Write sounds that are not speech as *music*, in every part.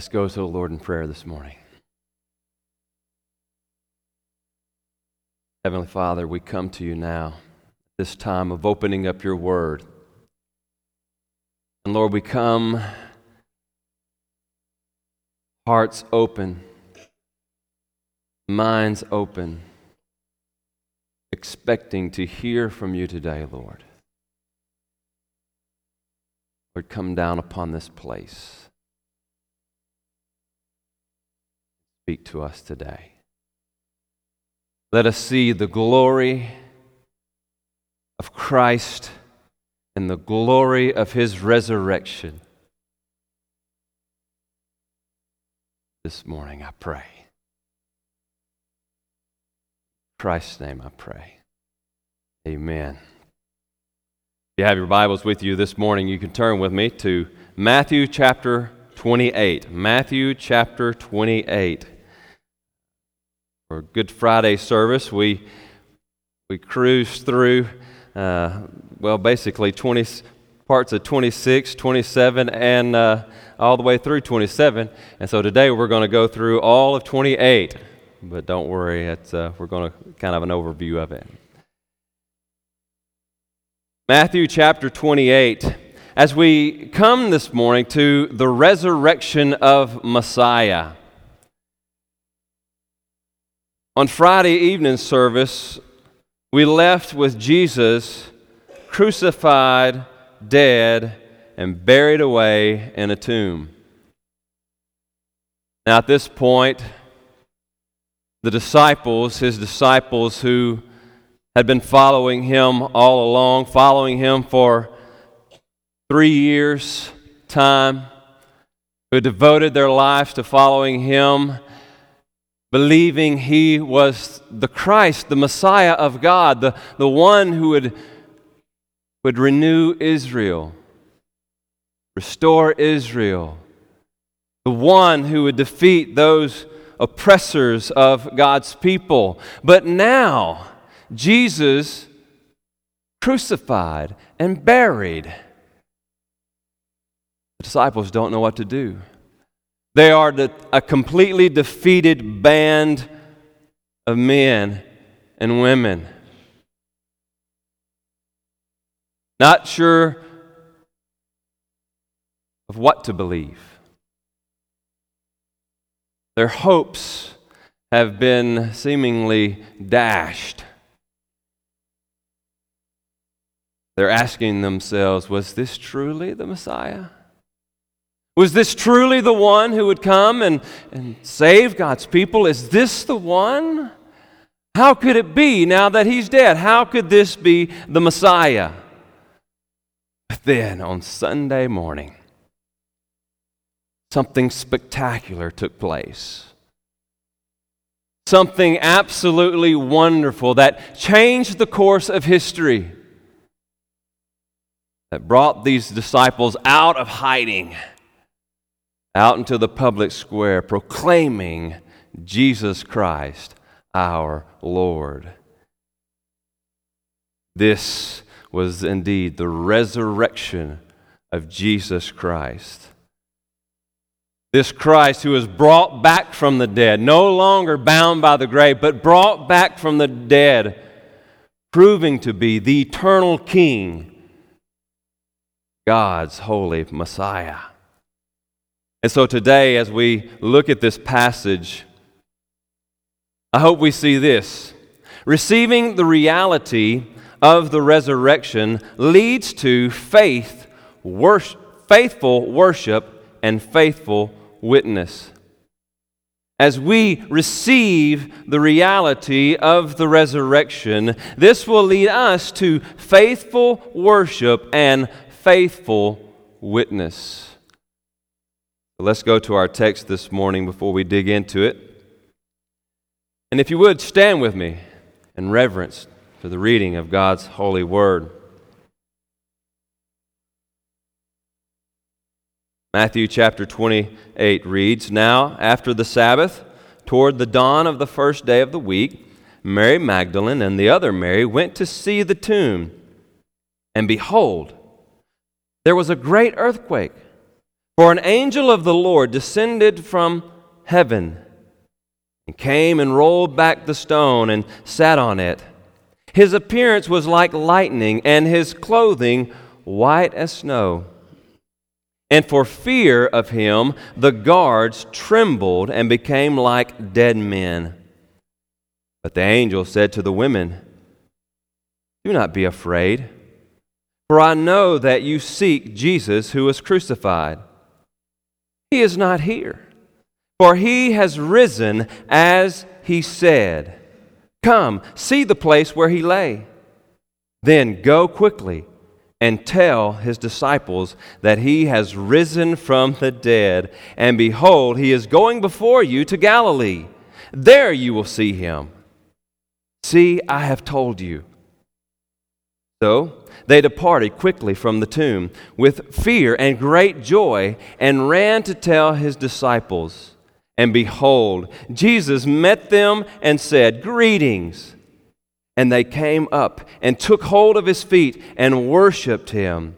Let's go to the Lord in prayer this morning. Heavenly Father, we come to you now, this time of opening up your word. And Lord, we come hearts open, minds open, expecting to hear from you today, Lord. Lord, come down upon this place. Speak to us today. Let us see the glory of Christ and the glory of his resurrection. This morning, I pray. In Christ's name, I pray. Amen. If you have your Bibles with you this morning, you can turn with me to Matthew chapter 28. Matthew chapter 28 for Good Friday service, we, we cruised through, uh, well, basically 20, parts of 26, 27, and uh, all the way through 27. And so today we're going to go through all of 28. But don't worry, uh, we're going to kind of an overview of it. Matthew chapter 28. As we come this morning to the resurrection of Messiah. On Friday evening service, we left with Jesus crucified, dead, and buried away in a tomb. Now, at this point, the disciples, his disciples who had been following him all along, following him for three years' time, who devoted their lives to following him believing he was the Christ, the Messiah of God, the, the one who would, would renew Israel, restore Israel, the one who would defeat those oppressors of God's people. But now, Jesus crucified and buried. The disciples don't know what to do. They are a completely defeated band of men and women. Not sure of what to believe. Their hopes have been seemingly dashed. They're asking themselves, was this truly the Messiah? Was this truly the one who would come and, and save God's people? Is this the one? How could it be now that he's dead? How could this be the Messiah? But then on Sunday morning, something spectacular took place. Something absolutely wonderful that changed the course of history, that brought these disciples out of hiding out into the public square proclaiming Jesus Christ, our Lord. This was indeed the resurrection of Jesus Christ. This Christ who was brought back from the dead, no longer bound by the grave, but brought back from the dead, proving to be the eternal King, God's holy Messiah. And so today, as we look at this passage, I hope we see this. Receiving the reality of the resurrection leads to faith, worship, faithful worship, and faithful witness. As we receive the reality of the resurrection, this will lead us to faithful worship and faithful witness. Let's go to our text this morning before we dig into it. And if you would, stand with me in reverence for the reading of God's holy word. Matthew chapter 28 reads Now, after the Sabbath, toward the dawn of the first day of the week, Mary Magdalene and the other Mary went to see the tomb. And behold, there was a great earthquake For an angel of the Lord descended from heaven and came and rolled back the stone and sat on it. His appearance was like lightning, and his clothing white as snow. And for fear of him, the guards trembled and became like dead men. But the angel said to the women, Do not be afraid, for I know that you seek Jesus who was crucified. He is not here, for he has risen as he said. Come, see the place where he lay. Then go quickly and tell his disciples that he has risen from the dead, and behold, he is going before you to Galilee. There you will see him. See, I have told you. So they departed quickly from the tomb with fear and great joy and ran to tell his disciples. And behold, Jesus met them and said, Greetings. And they came up and took hold of his feet and worshiped him.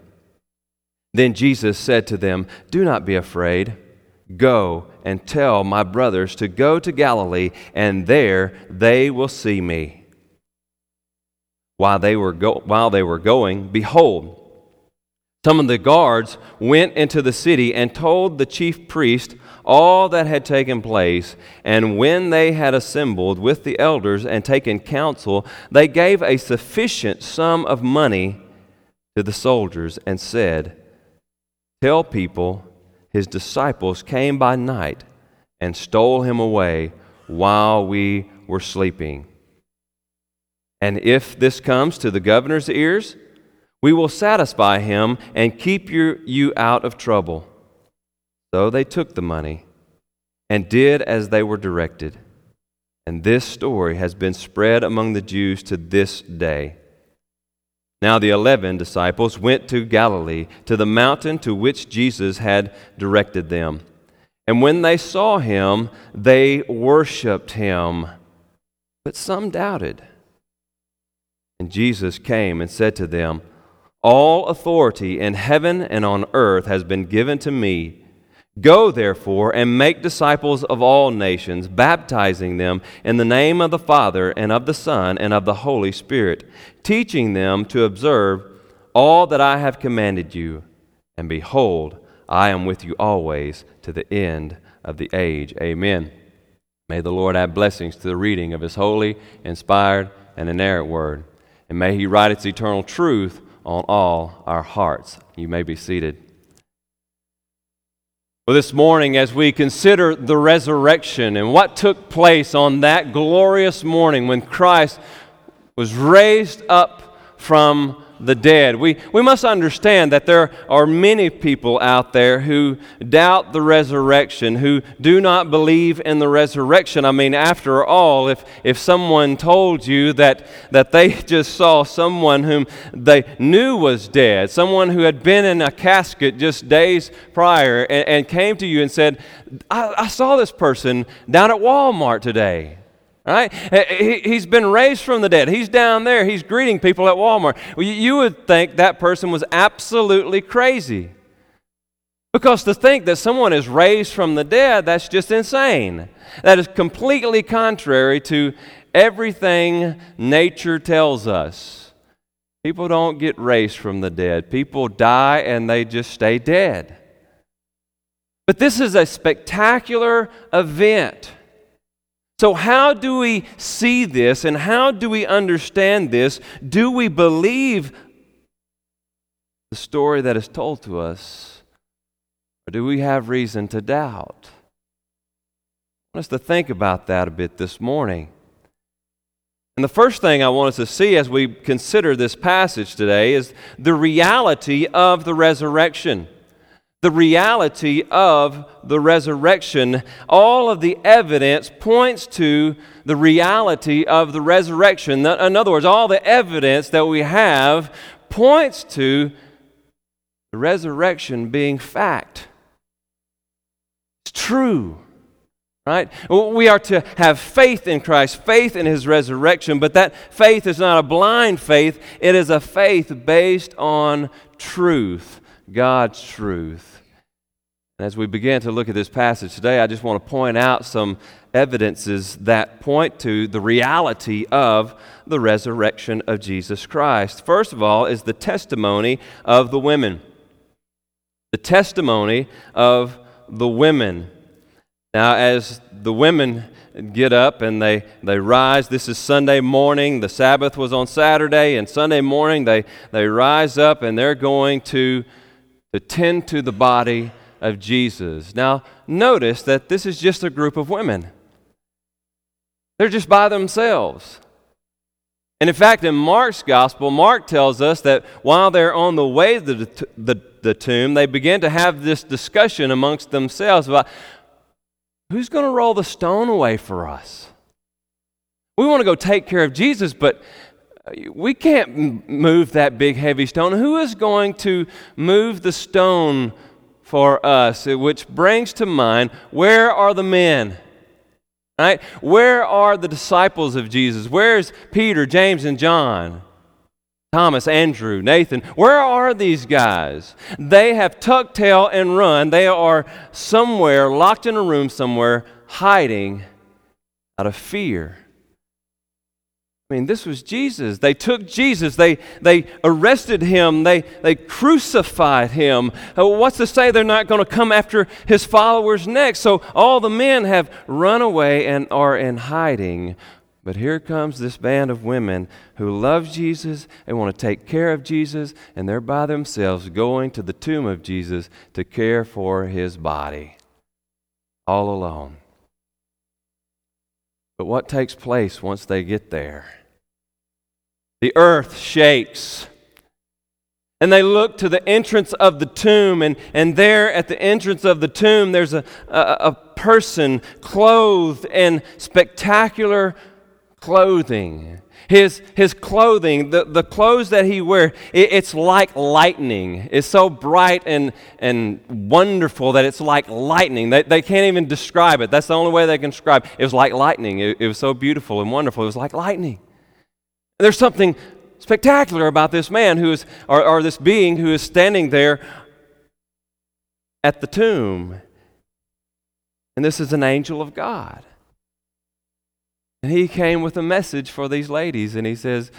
Then Jesus said to them, Do not be afraid. Go and tell my brothers to go to Galilee, and there they will see me. While they were, go- while they were going, behold, some of the guards went into the city and told the chief priest all that had taken place. And when they had assembled with the elders and taken counsel, they gave a sufficient sum of money to the soldiers and said, Tell people his disciples came by night and stole him away while we were sleeping. And if this comes to the governor's ears, we will satisfy him and keep you, you out of trouble. So they took the money and did as they were directed. And this story has been spread among the Jews to this day. Now the eleven disciples went to Galilee, to the mountain to which Jesus had directed them. And when they saw him, they worshiped him. But some doubted. And Jesus came and said to them, All authority in heaven and on earth has been given to me. Go, therefore, and make disciples of all nations, baptizing them in the name of the Father, and of the Son, and of the Holy Spirit, teaching them to observe all that I have commanded you. And behold, I am with you always to the end of the age. Amen. May the Lord add blessings to the reading of his holy, inspired, and inerrant word and may He write its eternal truth on all our hearts. You may be seated. Well, this morning, as we consider the resurrection and what took place on that glorious morning when Christ was raised up from the dead. We, we must understand that there are many people out there who doubt the resurrection, who do not believe in the resurrection. I mean, after all, if, if someone told you that, that they *laughs* just saw someone whom they knew was dead, someone who had been in a casket just days prior, and, and came to you and said, I, I saw this person down at Walmart today. Right? He's been raised from the dead. He's down there. He's greeting people at Walmart. You would think that person was absolutely crazy. Because to think that someone is raised from the dead, that's just insane. That is completely contrary to everything nature tells us. People don't get raised from the dead, people die and they just stay dead. But this is a spectacular event. So, how do we see this and how do we understand this? Do we believe the story that is told to us, or do we have reason to doubt? I want us to think about that a bit this morning. And the first thing I want us to see as we consider this passage today is the reality of the resurrection the reality of the resurrection. All of the evidence points to the reality of the resurrection. In other words, all the evidence that we have points to the resurrection being fact. It's true. Right? We are to have faith in Christ, faith in his resurrection, but that faith is not a blind faith. It is a faith based on truth, God's truth. As we begin to look at this passage today, I just want to point out some evidences that point to the reality of the resurrection of Jesus Christ. First of all, is the testimony of the women. The testimony of the women. Now, as the women get up and they, they rise, this is Sunday morning. The Sabbath was on Saturday, and Sunday morning they, they rise up and they're going to, to tend to the body of Jesus. Now, notice that this is just a group of women, they're just by themselves. And in fact, in Mark's gospel, Mark tells us that while they're on the way to the, the, the tomb, they begin to have this discussion amongst themselves about who's going to roll the stone away for us? We want to go take care of Jesus, but we can't move that big, heavy stone. Who is going to move the stone for us, uh, which brings to mind where are the men? Right? Where are the disciples of Jesus? Where's Peter, James, and John? Thomas, Andrew, Nathan. Where are these guys? They have tucked tail and run. They are somewhere, locked in a room somewhere, hiding out of fear. I mean, this was Jesus. They took Jesus, they, they arrested him, they, they crucified him. Uh, what's to say they're not going to come after his followers next? So all the men have run away and are in hiding. But here comes this band of women who love Jesus and want to take care of Jesus, and they're by themselves going to the tomb of Jesus to care for his body, all alone. But what takes place once they get there? The earth shakes. And they look to the entrance of the tomb, and, and there at the entrance of the tomb, there's a, a, a person clothed in spectacular clothing. His, his clothing, the, the clothes that he wears, it, it's like lightning. It's so bright and, and wonderful that it's like lightning. They, they can't even describe it. That's the only way they can describe it. It was like lightning. It, it was so beautiful and wonderful. It was like lightning. There's something spectacular about this man who is, or, or this being who is standing there at the tomb. And this is an angel of God. And he came with a message for these ladies, and he says,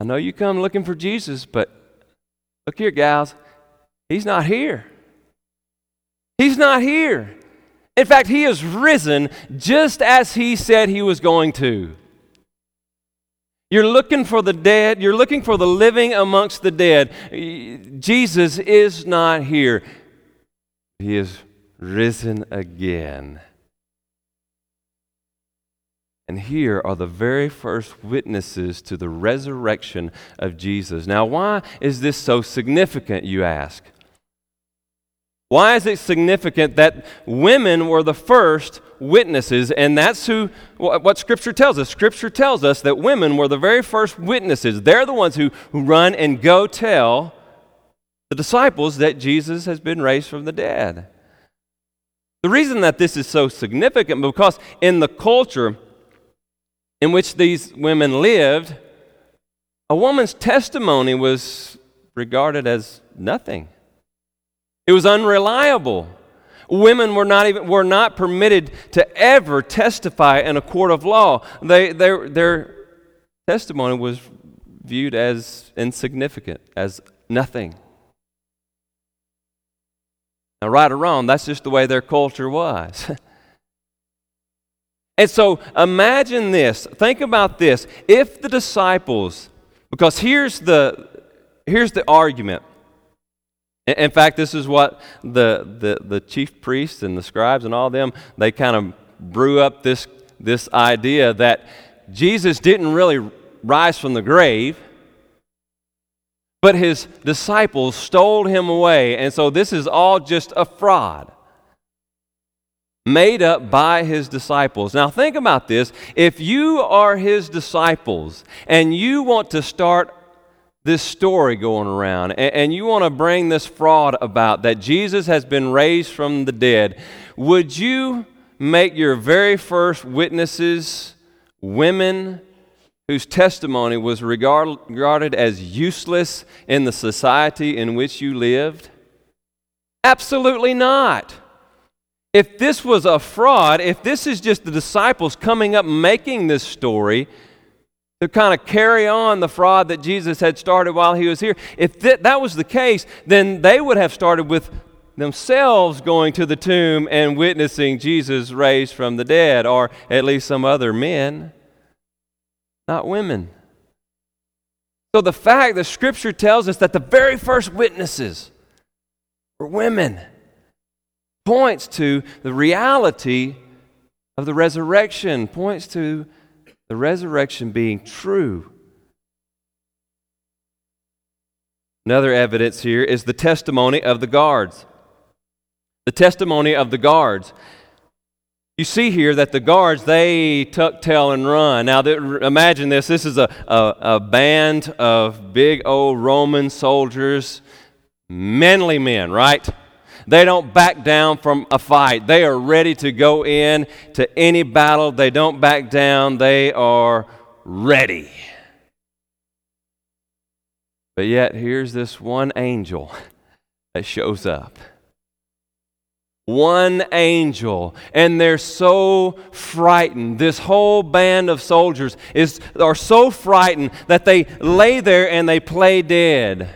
I know you come looking for Jesus, but look here, gals, he's not here. He's not here. In fact, he is risen just as he said he was going to. You're looking for the dead. You're looking for the living amongst the dead. Jesus is not here. He is risen again. And here are the very first witnesses to the resurrection of Jesus. Now, why is this so significant, you ask? Why is it significant that women were the first witnesses? And that's who, what Scripture tells us. Scripture tells us that women were the very first witnesses. They're the ones who, who run and go tell the disciples that Jesus has been raised from the dead. The reason that this is so significant because in the culture in which these women lived, a woman's testimony was regarded as nothing. It was unreliable. Women were not, even, were not permitted to ever testify in a court of law. They, their, their testimony was viewed as insignificant, as nothing. Now, right or wrong, that's just the way their culture was. *laughs* and so imagine this. Think about this. If the disciples, because here's the, here's the argument in fact, this is what the, the, the chief priests and the scribes and all them, they kind of brew up this, this idea that Jesus didn't really rise from the grave, but his disciples stole him away. And so this is all just a fraud made up by his disciples. Now, think about this. If you are his disciples and you want to start this story going around and, and you want to bring this fraud about that Jesus has been raised from the dead, would you make your very first witnesses women whose testimony was regard, regarded as useless in the society in which you lived? Absolutely not. If this was a fraud, if this is just the disciples coming up making this story to kind of carry on the fraud that Jesus had started while he was here, if th- that was the case, then they would have started with themselves going to the tomb and witnessing Jesus raised from the dead, or at least some other men, not women. So the fact that Scripture tells us that the very first witnesses were women points to the reality of the resurrection, points to the resurrection being true. Another evidence here is the testimony of the guards. The testimony of the guards. You see here that the guards, they tuck tail and run. Now, imagine this this is a, a, a band of big old Roman soldiers, manly men, right? They don't back down from a fight. They are ready to go in to any battle. They don't back down. They are ready. But yet, here's this one angel *laughs* that shows up. One angel, and they're so frightened. This whole band of soldiers is, are so frightened that they lay there and they play dead.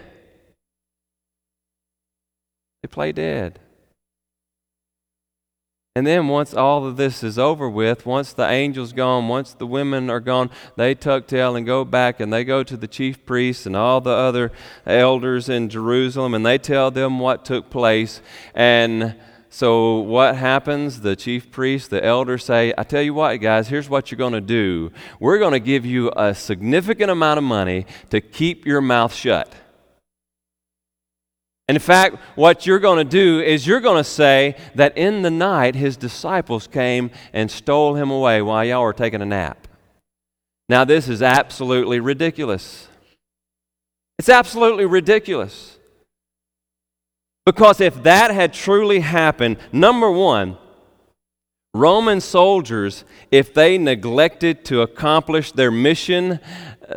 They play dead. And then once all of this is over with, once the angel's gone, once the women are gone, they tuck tail and go back and they go to the chief priests and all the other elders in Jerusalem and they tell them what took place. And so what happens? The chief priests, the elders say, I tell you what, guys, here's what you're going to do. We're going to give you a significant amount of money to keep your mouth shut. And in fact, what you're going to do is you're going to say that in the night his disciples came and stole him away while y'all were taking a nap. Now, this is absolutely ridiculous. It's absolutely ridiculous. Because if that had truly happened, number one, Roman soldiers, if they neglected to accomplish their mission,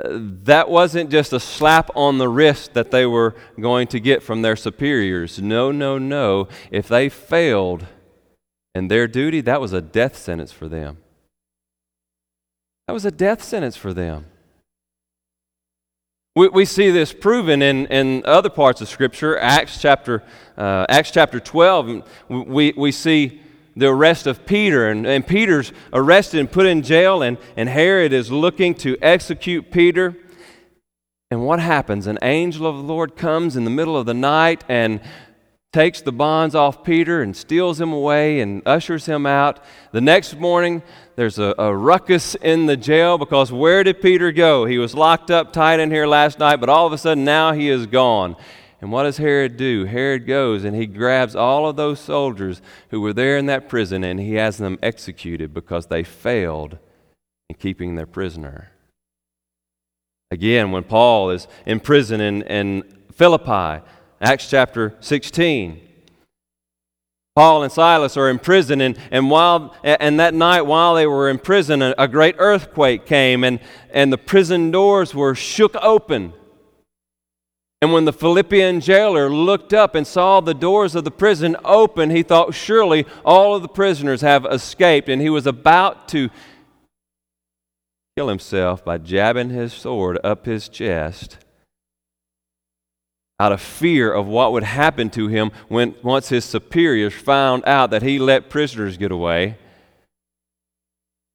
that wasn't just a slap on the wrist that they were going to get from their superiors. No, no, no. If they failed in their duty, that was a death sentence for them. That was a death sentence for them. We, we see this proven in, in other parts of Scripture. Acts chapter, uh, Acts chapter 12, we, we see the arrest of Peter, and, and Peter's arrested and put in jail, and, and Herod is looking to execute Peter. And what happens? An angel of the Lord comes in the middle of the night and takes the bonds off Peter and steals him away and ushers him out. The next morning, there's a, a, ruckus in the jail because where did Peter go? He was locked up tight in here last night, but all of a sudden now he is gone. And what does Herod do? Herod goes and he grabs all of those soldiers who were there in that prison and he has them executed because they failed in keeping their prisoner. Again, when Paul is in prison in, in Philippi, Acts chapter 16, Paul and Silas are in prison, and, and, while, and that night while they were in prison, a, a great earthquake came, and, and the prison doors were shook open. And when the Philippian jailer looked up and saw the doors of the prison open, he thought, Surely all of the prisoners have escaped. And he was about to kill himself by jabbing his sword up his chest out of fear of what would happen to him when once his superiors found out that he let prisoners get away.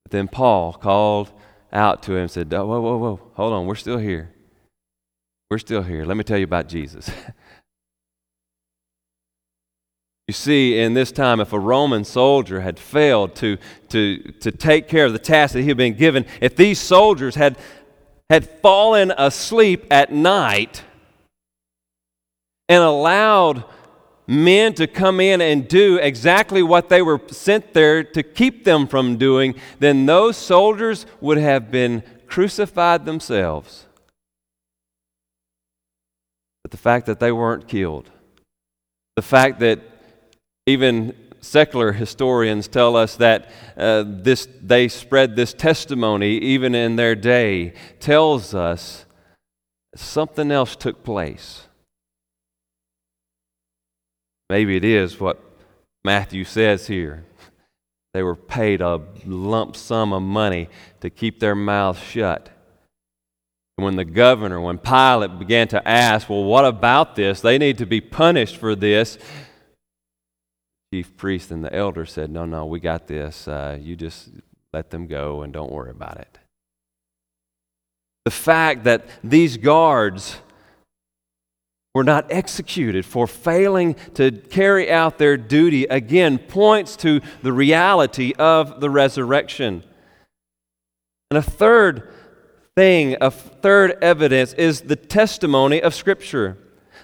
But then Paul called out to him and said, Whoa, whoa, whoa, hold on, we're still here. We're still here. Let me tell you about Jesus. *laughs* you see, in this time, if a Roman soldier had failed to, to, to take care of the task that he had been given, if these soldiers had, had fallen asleep at night and allowed men to come in and do exactly what they were sent there to keep them from doing, then those soldiers would have been crucified themselves but the fact that they weren't killed, the fact that even secular historians tell us that uh, this, they spread this testimony even in their day, tells us something else took place. Maybe it is what Matthew says here. They were paid a lump sum of money to keep their mouths shut. When the governor, when Pilate began to ask, well, what about this? They need to be punished for this. Chief priest and the elder said, no, no, we got this. Uh, you just let them go and don't worry about it. The fact that these guards were not executed for failing to carry out their duty again points to the reality of the resurrection. And a third thing, a third evidence is the testimony of Scripture.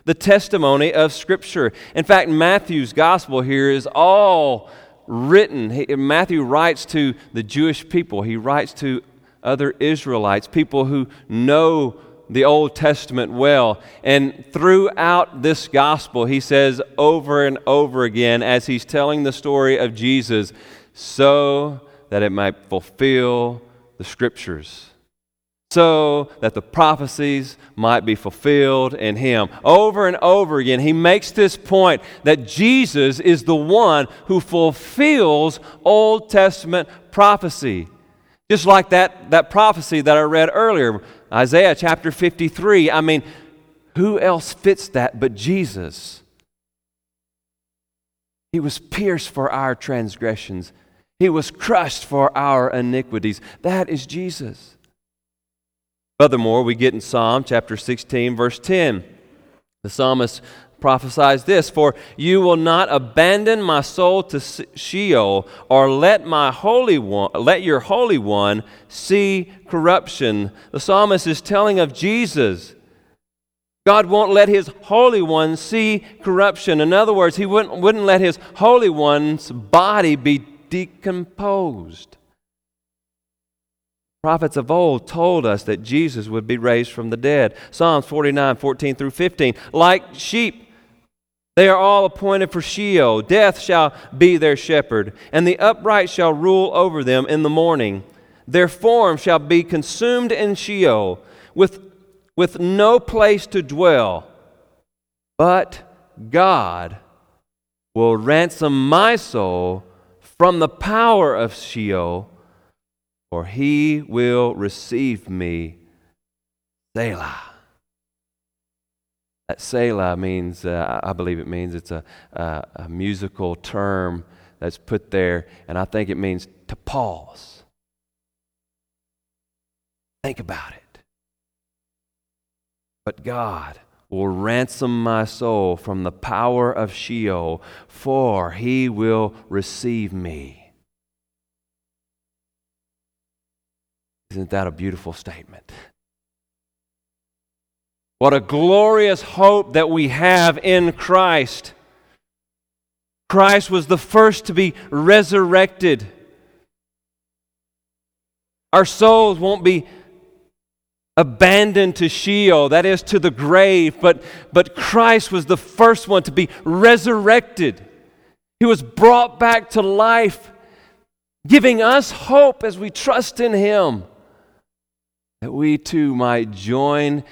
The testimony of Scripture. In fact, Matthew's gospel here is all written. He, Matthew writes to the Jewish people, he writes to other Israelites, people who know the Old Testament well. And throughout this gospel, he says over and over again, as he's telling the story of Jesus, so that it might fulfill the scriptures. So that the prophecies might be fulfilled in him. Over and over again, he makes this point that Jesus is the one who fulfills Old Testament prophecy. Just like that, that prophecy that I read earlier Isaiah chapter 53. I mean, who else fits that but Jesus? He was pierced for our transgressions, He was crushed for our iniquities. That is Jesus. Furthermore, we get in Psalm chapter 16, verse 10. The psalmist prophesies this For you will not abandon my soul to Sheol, or let my holy one, let your holy one see corruption. The psalmist is telling of Jesus. God won't let his holy one see corruption. In other words, he wouldn't, wouldn't let his holy one's body be decomposed. Prophets of old told us that Jesus would be raised from the dead. Psalms 49, 14 through 15. Like sheep, they are all appointed for Sheol. Death shall be their shepherd, and the upright shall rule over them in the morning. Their form shall be consumed in Sheol, with, with no place to dwell. But God will ransom my soul from the power of Sheol, for he will receive me. Selah. That Selah means, uh, I believe it means it's a, a, a musical term that's put there, and I think it means to pause. Think about it. But God will ransom my soul from the power of Sheol, for he will receive me. Isn't that a beautiful statement? What a glorious hope that we have in Christ. Christ was the first to be resurrected. Our souls won't be abandoned to Sheol, that is to the grave, but, but Christ was the first one to be resurrected. He was brought back to life, giving us hope as we trust in Him, that we too might join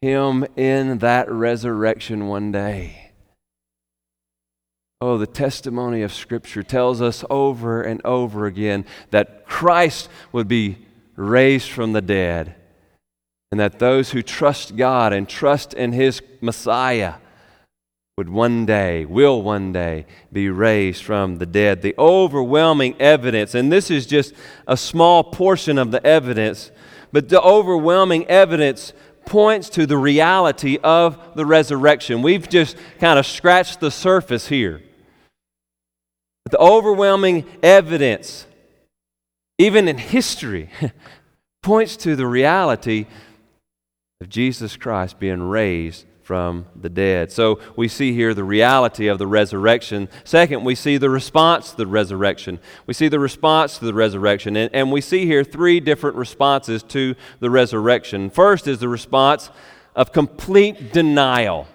him in that resurrection one day. Oh, the testimony of Scripture tells us over and over again that Christ would be raised from the dead, and that those who trust God and trust in His Messiah would one day, will one day, be raised from the dead. The overwhelming evidence, and this is just a small portion of the evidence, but the overwhelming evidence points to the reality of the resurrection. We've just kind of scratched the surface here. But the overwhelming evidence, even in history, *laughs* points to the reality of Jesus Christ being raised from the dead. So we see here the reality of the resurrection. Second, we see the response to the resurrection. We see the response to the resurrection. And, and we see here three different responses to the resurrection. First is the response of complete denial.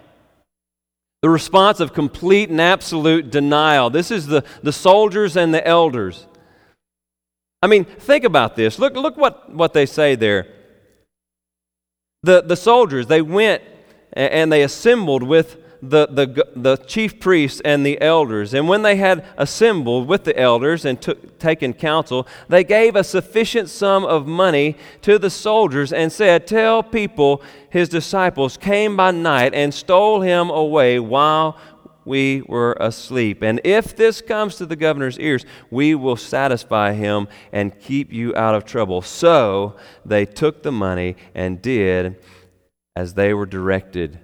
The response of complete and absolute denial. This is the, the soldiers and the elders. I mean, think about this. Look, look what, what they say there. The, the soldiers, they went and they assembled with the, the, the chief priests and the elders. And when they had assembled with the elders and took, taken counsel, they gave a sufficient sum of money to the soldiers and said, Tell people his disciples came by night and stole him away while we were asleep. And if this comes to the governor's ears, we will satisfy him and keep you out of trouble. So they took the money and did as they were directed.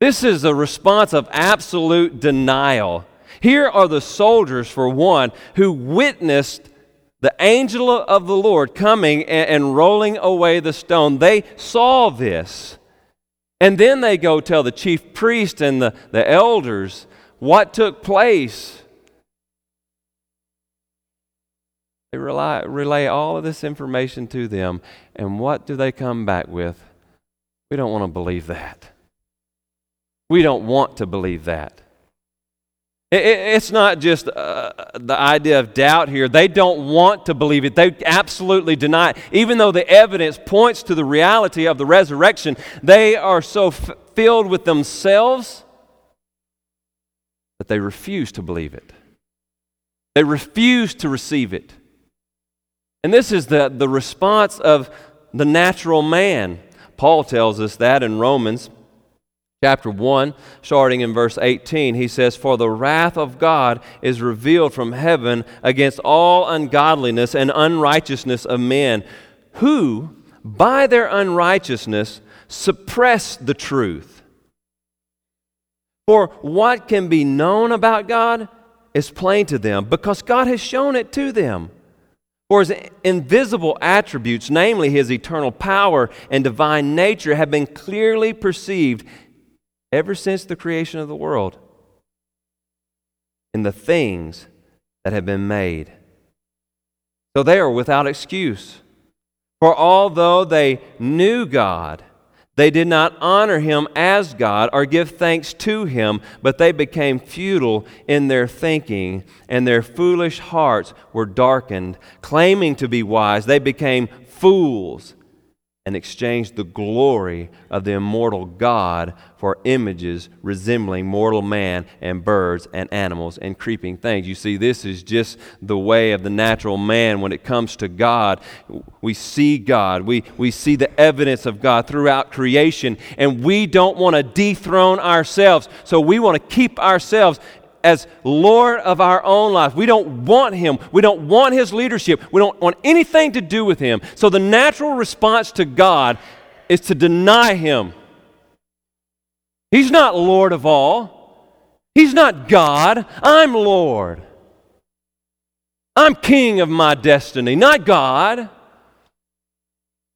This is a response of absolute denial. Here are the soldiers, for one, who witnessed the angel of the Lord coming and, rolling away the stone. They saw this. And then they go tell the chief priest and the, the elders what took place. They rely, relay all of this information to them. And what do they come back with? We don't want to believe that. We don't want to believe that. It's not just uh, the idea of doubt here. They don't want to believe it. They absolutely deny it. Even though the evidence points to the reality of the resurrection, they are so f- filled with themselves that they refuse to believe it. They refuse to receive it. And this is the, the response of the natural man. Paul tells us that in Romans chapter 1, starting in verse 18, he says, For the wrath of God is revealed from heaven against all ungodliness and unrighteousness of men, who, by their unrighteousness, suppress the truth. For what can be known about God is plain to them, because God has shown it to them. For his invisible attributes, namely his eternal power and divine nature, have been clearly perceived ever since the creation of the world in the things that have been made. So they are without excuse. For although they knew God, they did not honor him as God or give thanks to him, but they became futile in their thinking, and their foolish hearts were darkened. Claiming to be wise, they became fools and exchanged the glory of the immortal God for images resembling mortal man and birds and animals and creeping things. You see, this is just the way of the natural man when it comes to God. We see God, we, we see the evidence of God throughout creation, and we don't want to dethrone ourselves. So we want to keep ourselves as Lord of our own life. We don't want Him. We don't want His leadership. We don't want anything to do with Him. So the natural response to God is to deny Him. He's not Lord of all, He's not God. I'm Lord. I'm king of my destiny, not God.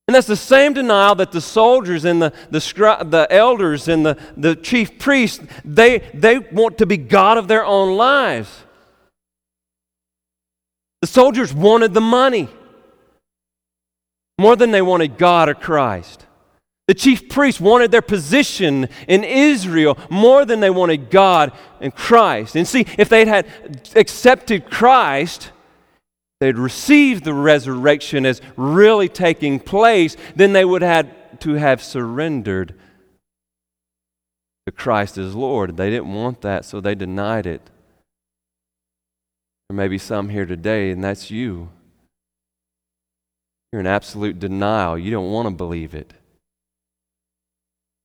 And that's the same denial that the soldiers and the, the, the elders and the, the chief priests, they, they want to be God of their own lives. The soldiers wanted the money more than they wanted God or Christ. The chief priests wanted their position in Israel more than they wanted God and Christ. And see, if they had accepted Christ, they'd received the resurrection as really taking place, then they would have to have surrendered to Christ as Lord. They didn't want that, so they denied it. There may be some here today, and that's you. You're in absolute denial. You don't want to believe it.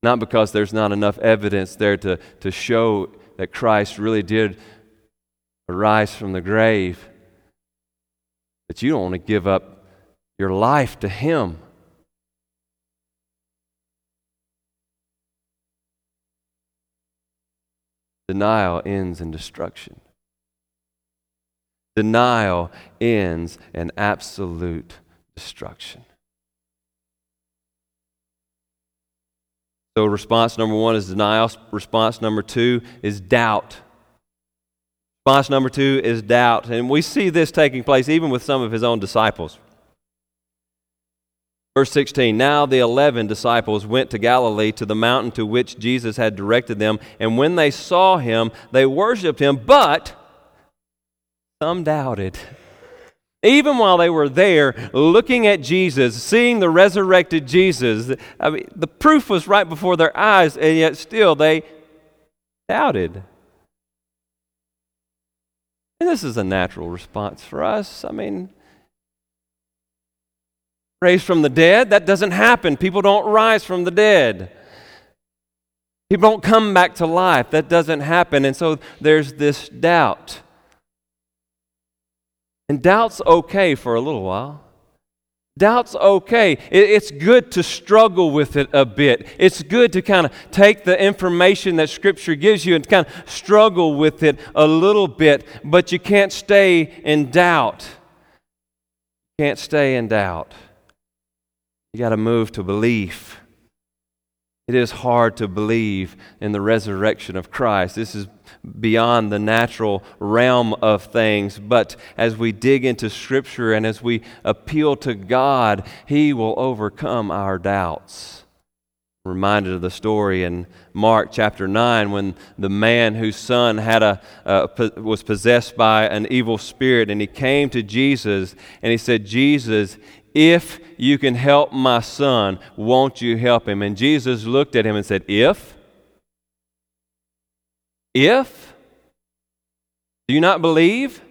Not because there's not enough evidence there to, to show that Christ really did arise from the grave that you don't want to give up your life to Him. Denial ends in destruction. Denial ends in absolute destruction. So, response number one is denial. Response number two is doubt. Response number two is doubt. And we see this taking place even with some of his own disciples. Verse 16 Now the eleven disciples went to Galilee to the mountain to which Jesus had directed them. And when they saw him, they worshiped him, but some doubted. Even while they were there looking at Jesus, seeing the resurrected Jesus, I mean, the proof was right before their eyes, and yet still they doubted. And this is a natural response for us. I mean, raised from the dead, that doesn't happen. People don't rise from the dead. People don't come back to life. That doesn't happen. And so there's this doubt. And doubt's okay for a little while. Doubt's okay. It's good to struggle with it a bit. It's good to kind of take the information that Scripture gives you and kind of struggle with it a little bit, but you can't stay in doubt. You can't stay in doubt. You got to move to belief. It is hard to believe in the resurrection of Christ. This is beyond the natural realm of things. But as we dig into Scripture and as we appeal to God, He will overcome our doubts. I'm reminded of the story in Mark chapter 9 when the man whose son had a, was possessed by an evil spirit and he came to Jesus and he said, Jesus, if you can help my son, won't you help him? And Jesus looked at him and said, If? If? Do you not believe?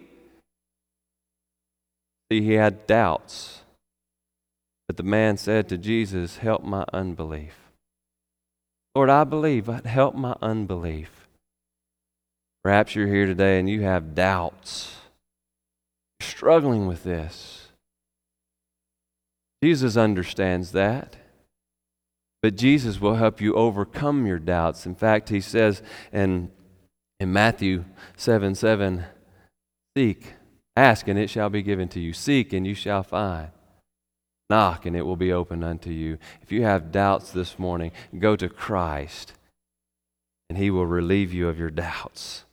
See, he had doubts. But the man said to Jesus, Help my unbelief. Lord, I believe, but help my unbelief. Perhaps you're here today and you have doubts. You're struggling with this. Jesus understands that. But Jesus will help you overcome your doubts. In fact, he says in, in Matthew 7 7, Seek, ask, and it shall be given to you. Seek, and you shall find. Knock, and it will be opened unto you. If you have doubts this morning, go to Christ, and he will relieve you of your doubts.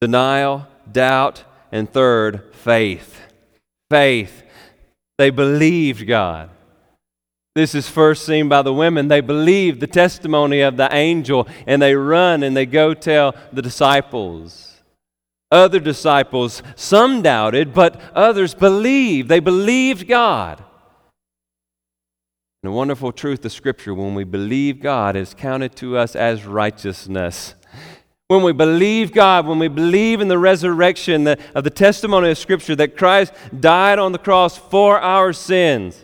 Denial, doubt, and third, faith. Faith. They believed God. This is first seen by the women. They believed the testimony of the angel and they run and they go tell the disciples. Other disciples, some doubted, but others believed. They believed God. And the wonderful truth of Scripture when we believe God is counted to us as righteousness. When we believe God, when we believe in the resurrection the, of the testimony of Scripture that Christ died on the cross for our sins,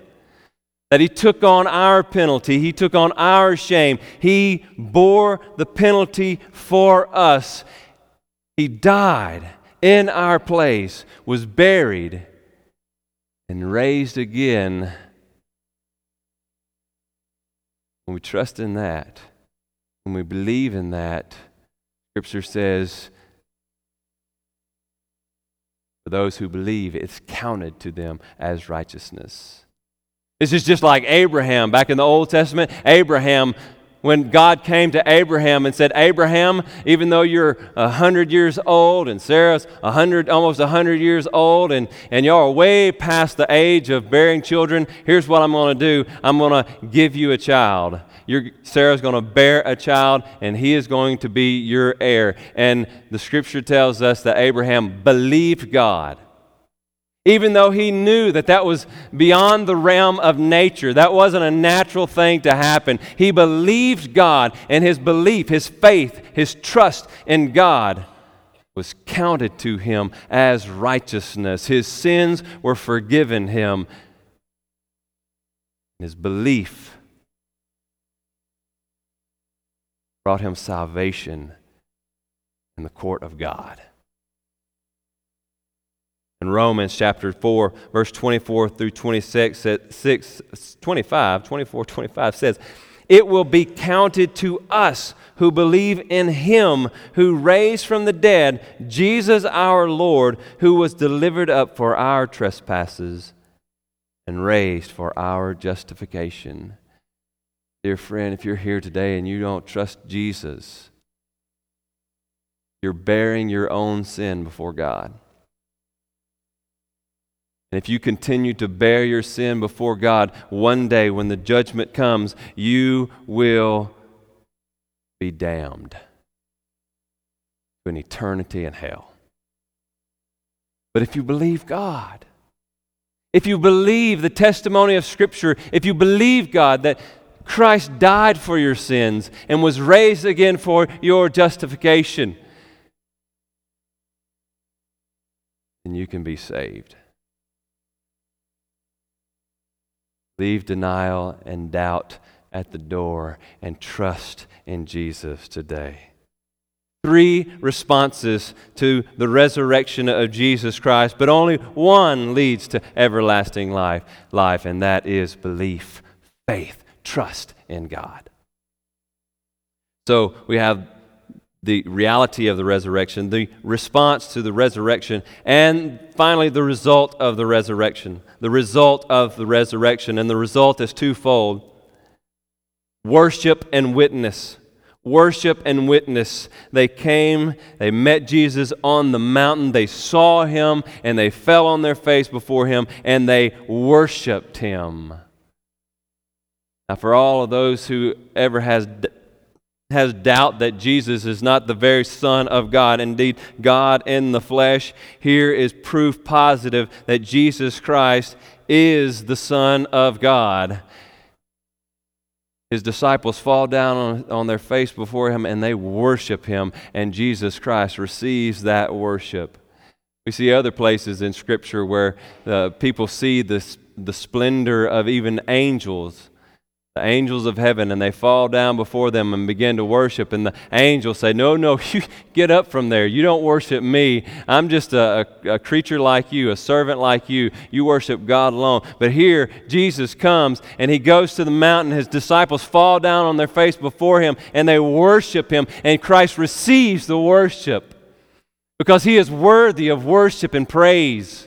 that He took on our penalty, He took on our shame, He bore the penalty for us. He died in our place, was buried, and raised again. When we trust in that, when we believe in that, Scripture says, for those who believe, it's counted to them as righteousness. This is just like Abraham back in the Old Testament. Abraham when God came to Abraham and said, Abraham, even though you're a hundred years old and Sarah's a hundred, almost a hundred years old, and, and y'all are way past the age of bearing children, here's what I'm going to do. I'm going to give you a child. Your, Sarah's going to bear a child, and he is going to be your heir. And the scripture tells us that Abraham believed God even though he knew that that was beyond the realm of nature. That wasn't a natural thing to happen. He believed God, and his belief, his faith, his trust in God was counted to him as righteousness. His sins were forgiven him. His belief brought him salvation in the court of God. In Romans chapter 4, verse 24 through 26, 6, 25, 24, 25 says, It will be counted to us who believe in him who raised from the dead Jesus our Lord, who was delivered up for our trespasses and raised for our justification. Dear friend, if you're here today and you don't trust Jesus, you're bearing your own sin before God. And if you continue to bear your sin before God, one day when the judgment comes, you will be damned to an eternity in hell. But if you believe God, if you believe the testimony of Scripture, if you believe God that Christ died for your sins and was raised again for your justification, then you can be saved. Leave denial and doubt at the door and trust in Jesus today. Three responses to the resurrection of Jesus Christ, but only one leads to everlasting life, life and that is belief, faith, trust in God. So we have the reality of the resurrection, the response to the resurrection, and finally the result of the resurrection. The result of the resurrection, and the result is twofold worship and witness. Worship and witness. They came, they met Jesus on the mountain, they saw him, and they fell on their face before him, and they worshiped him. Now, for all of those who ever has has doubt that Jesus is not the very Son of God, indeed, God in the flesh, here is proof positive that Jesus Christ is the Son of God. His disciples fall down on, on their face before him and they worship him, and Jesus Christ receives that worship. We see other places in Scripture where uh, people see this, the splendor of even angels the angels of heaven and they fall down before them and begin to worship and the angels say no no *laughs* you get up from there. You don't worship me. I'm just a, a, a, creature like you a servant like you. You worship god alone. But here jesus comes and he goes to the mountain. His disciples fall down on their face before him and they worship him and christ receives the worship because he is worthy of worship and praise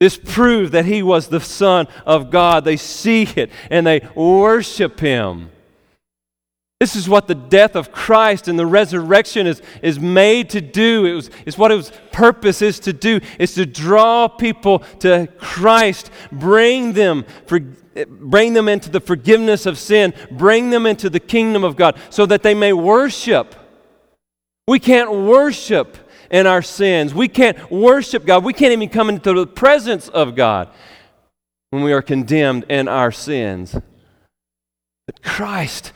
this proved that he was the Son of God. They see it and they worship him. This is what the death of Christ and the resurrection is, is made to do. It was, it's what its purpose is to do. is to draw people to Christ, bring them, for, bring them into the forgiveness of sin, bring them into the kingdom of God so that they may worship. We can't worship in our sins. We can't worship God. We can't even come into the presence of God when we are condemned in our sins. But Christ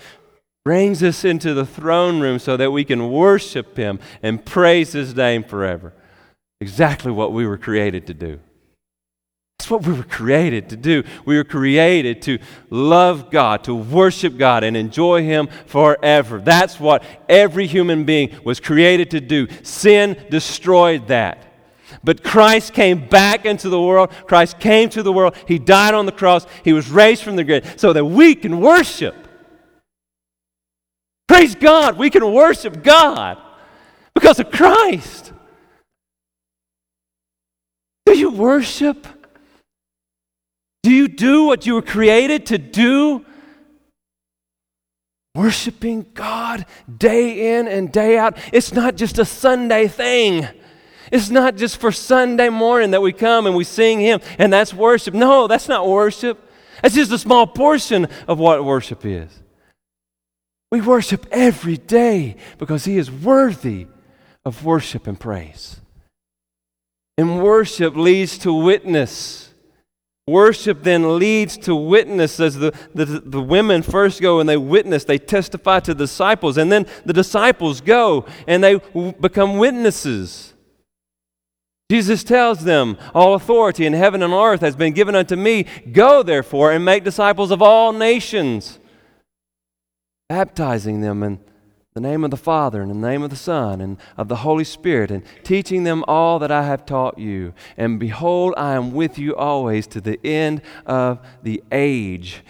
brings us into the throne room so that we can worship Him and praise His name forever. Exactly what we were created to do. That's what we were created to do. We were created to love God, to worship God, and enjoy Him forever. That's what every human being was created to do. Sin destroyed that. But Christ came back into the world. Christ came to the world. He died on the cross. He was raised from the grave so that we can worship. Praise God, we can worship God because of Christ. Do you worship? Do you do what you were created to do? Worshiping God day in and day out. It's not just a Sunday thing. It's not just for Sunday morning that we come and we sing Him and that's worship. No, that's not worship. That's just a small portion of what worship is. We worship every day because He is worthy of worship and praise. And worship leads to witness. Worship then leads to witness as the, the, the, women first go and they witness, they testify to the disciples, and then the disciples go and they w- become witnesses. Jesus tells them, All authority in heaven and earth has been given unto me. Go therefore and make disciples of all nations, baptizing them and the name of the Father, and the name of the Son, and of the Holy Spirit, and teaching them all that I have taught you. And behold, I am with you always to the end of the age.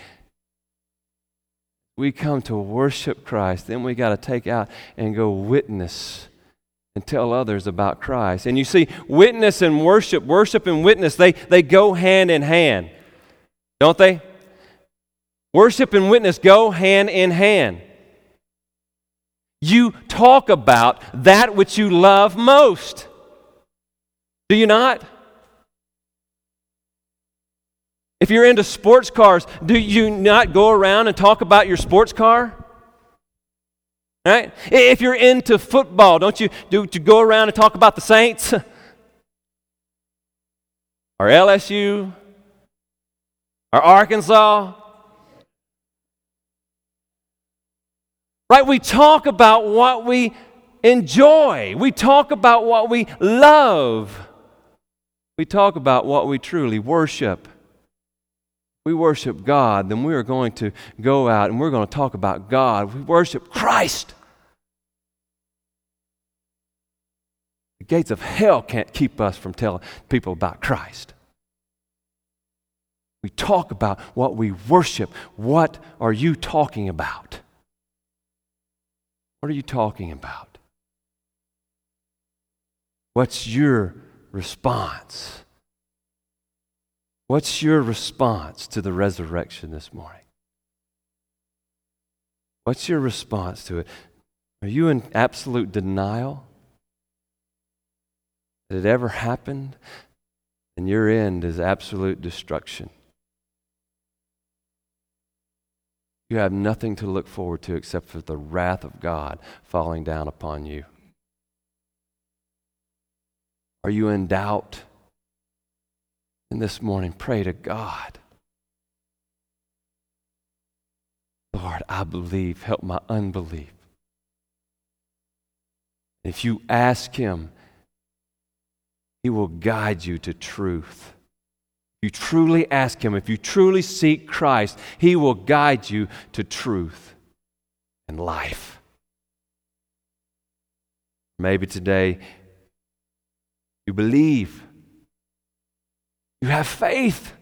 We come to worship Christ, then we got to take out and go witness and tell others about Christ. And you see, witness and worship, worship and witness, they, they go hand in hand, don't they? Worship and witness go hand in hand. You talk about that which you love most. Do you not? If you're into sports cars, do you not go around and talk about your sports car? Right? If you're into football, don't you do you go around and talk about the Saints? *laughs* or LSU? Or Arkansas? Right? We talk about what we enjoy. We talk about what we love. We talk about what we truly worship. We worship God, then we are going to go out and we're going to talk about God. We worship Christ. The gates of hell can't keep us from telling people about Christ. We talk about what we worship. What are you talking about? What are you talking about? What's your response? What's your response to the resurrection this morning? What's your response to it? Are you in absolute denial that it ever happened? And your end is absolute destruction. You have nothing to look forward to except for the wrath of God falling down upon you. Are you in doubt? And this morning, pray to God. Lord, I believe. Help my unbelief. If you ask Him, He will guide you to truth. You truly ask Him, if you truly seek Christ, He will guide you to truth and life. Maybe today you believe. You have faith.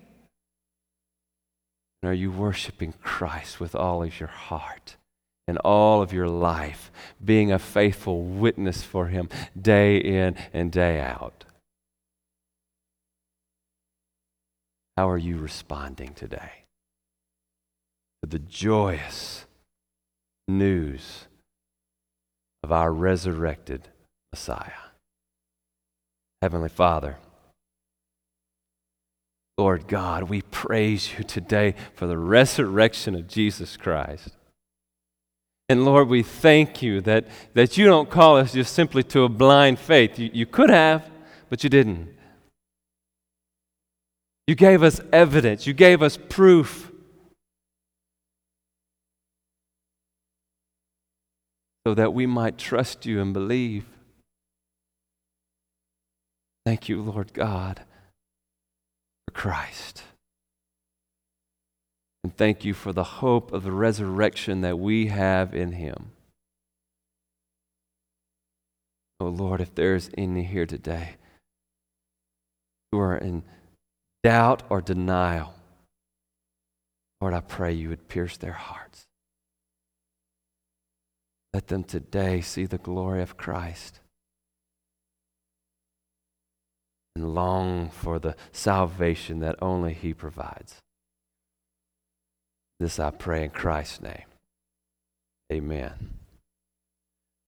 And are you worshiping Christ with all of your heart and all of your life, being a faithful witness for Him day in and day out? How are you responding today to the joyous news of our resurrected Messiah? Heavenly Father, Lord God, we praise you today for the resurrection of Jesus Christ. And Lord, we thank you that, that you don't call us just simply to a blind faith. You, you could have, but you didn't. You gave us evidence, you gave us proof. So that we might trust you and believe. Thank you, Lord God, for Christ. And thank you for the hope of the resurrection that we have in Him. Oh, Lord, if there's any here today who are in doubt or denial, Lord, I pray you would pierce their hearts. Let them today see the glory of Christ. and long for the salvation that only He provides. This I pray in Christ's name. Amen.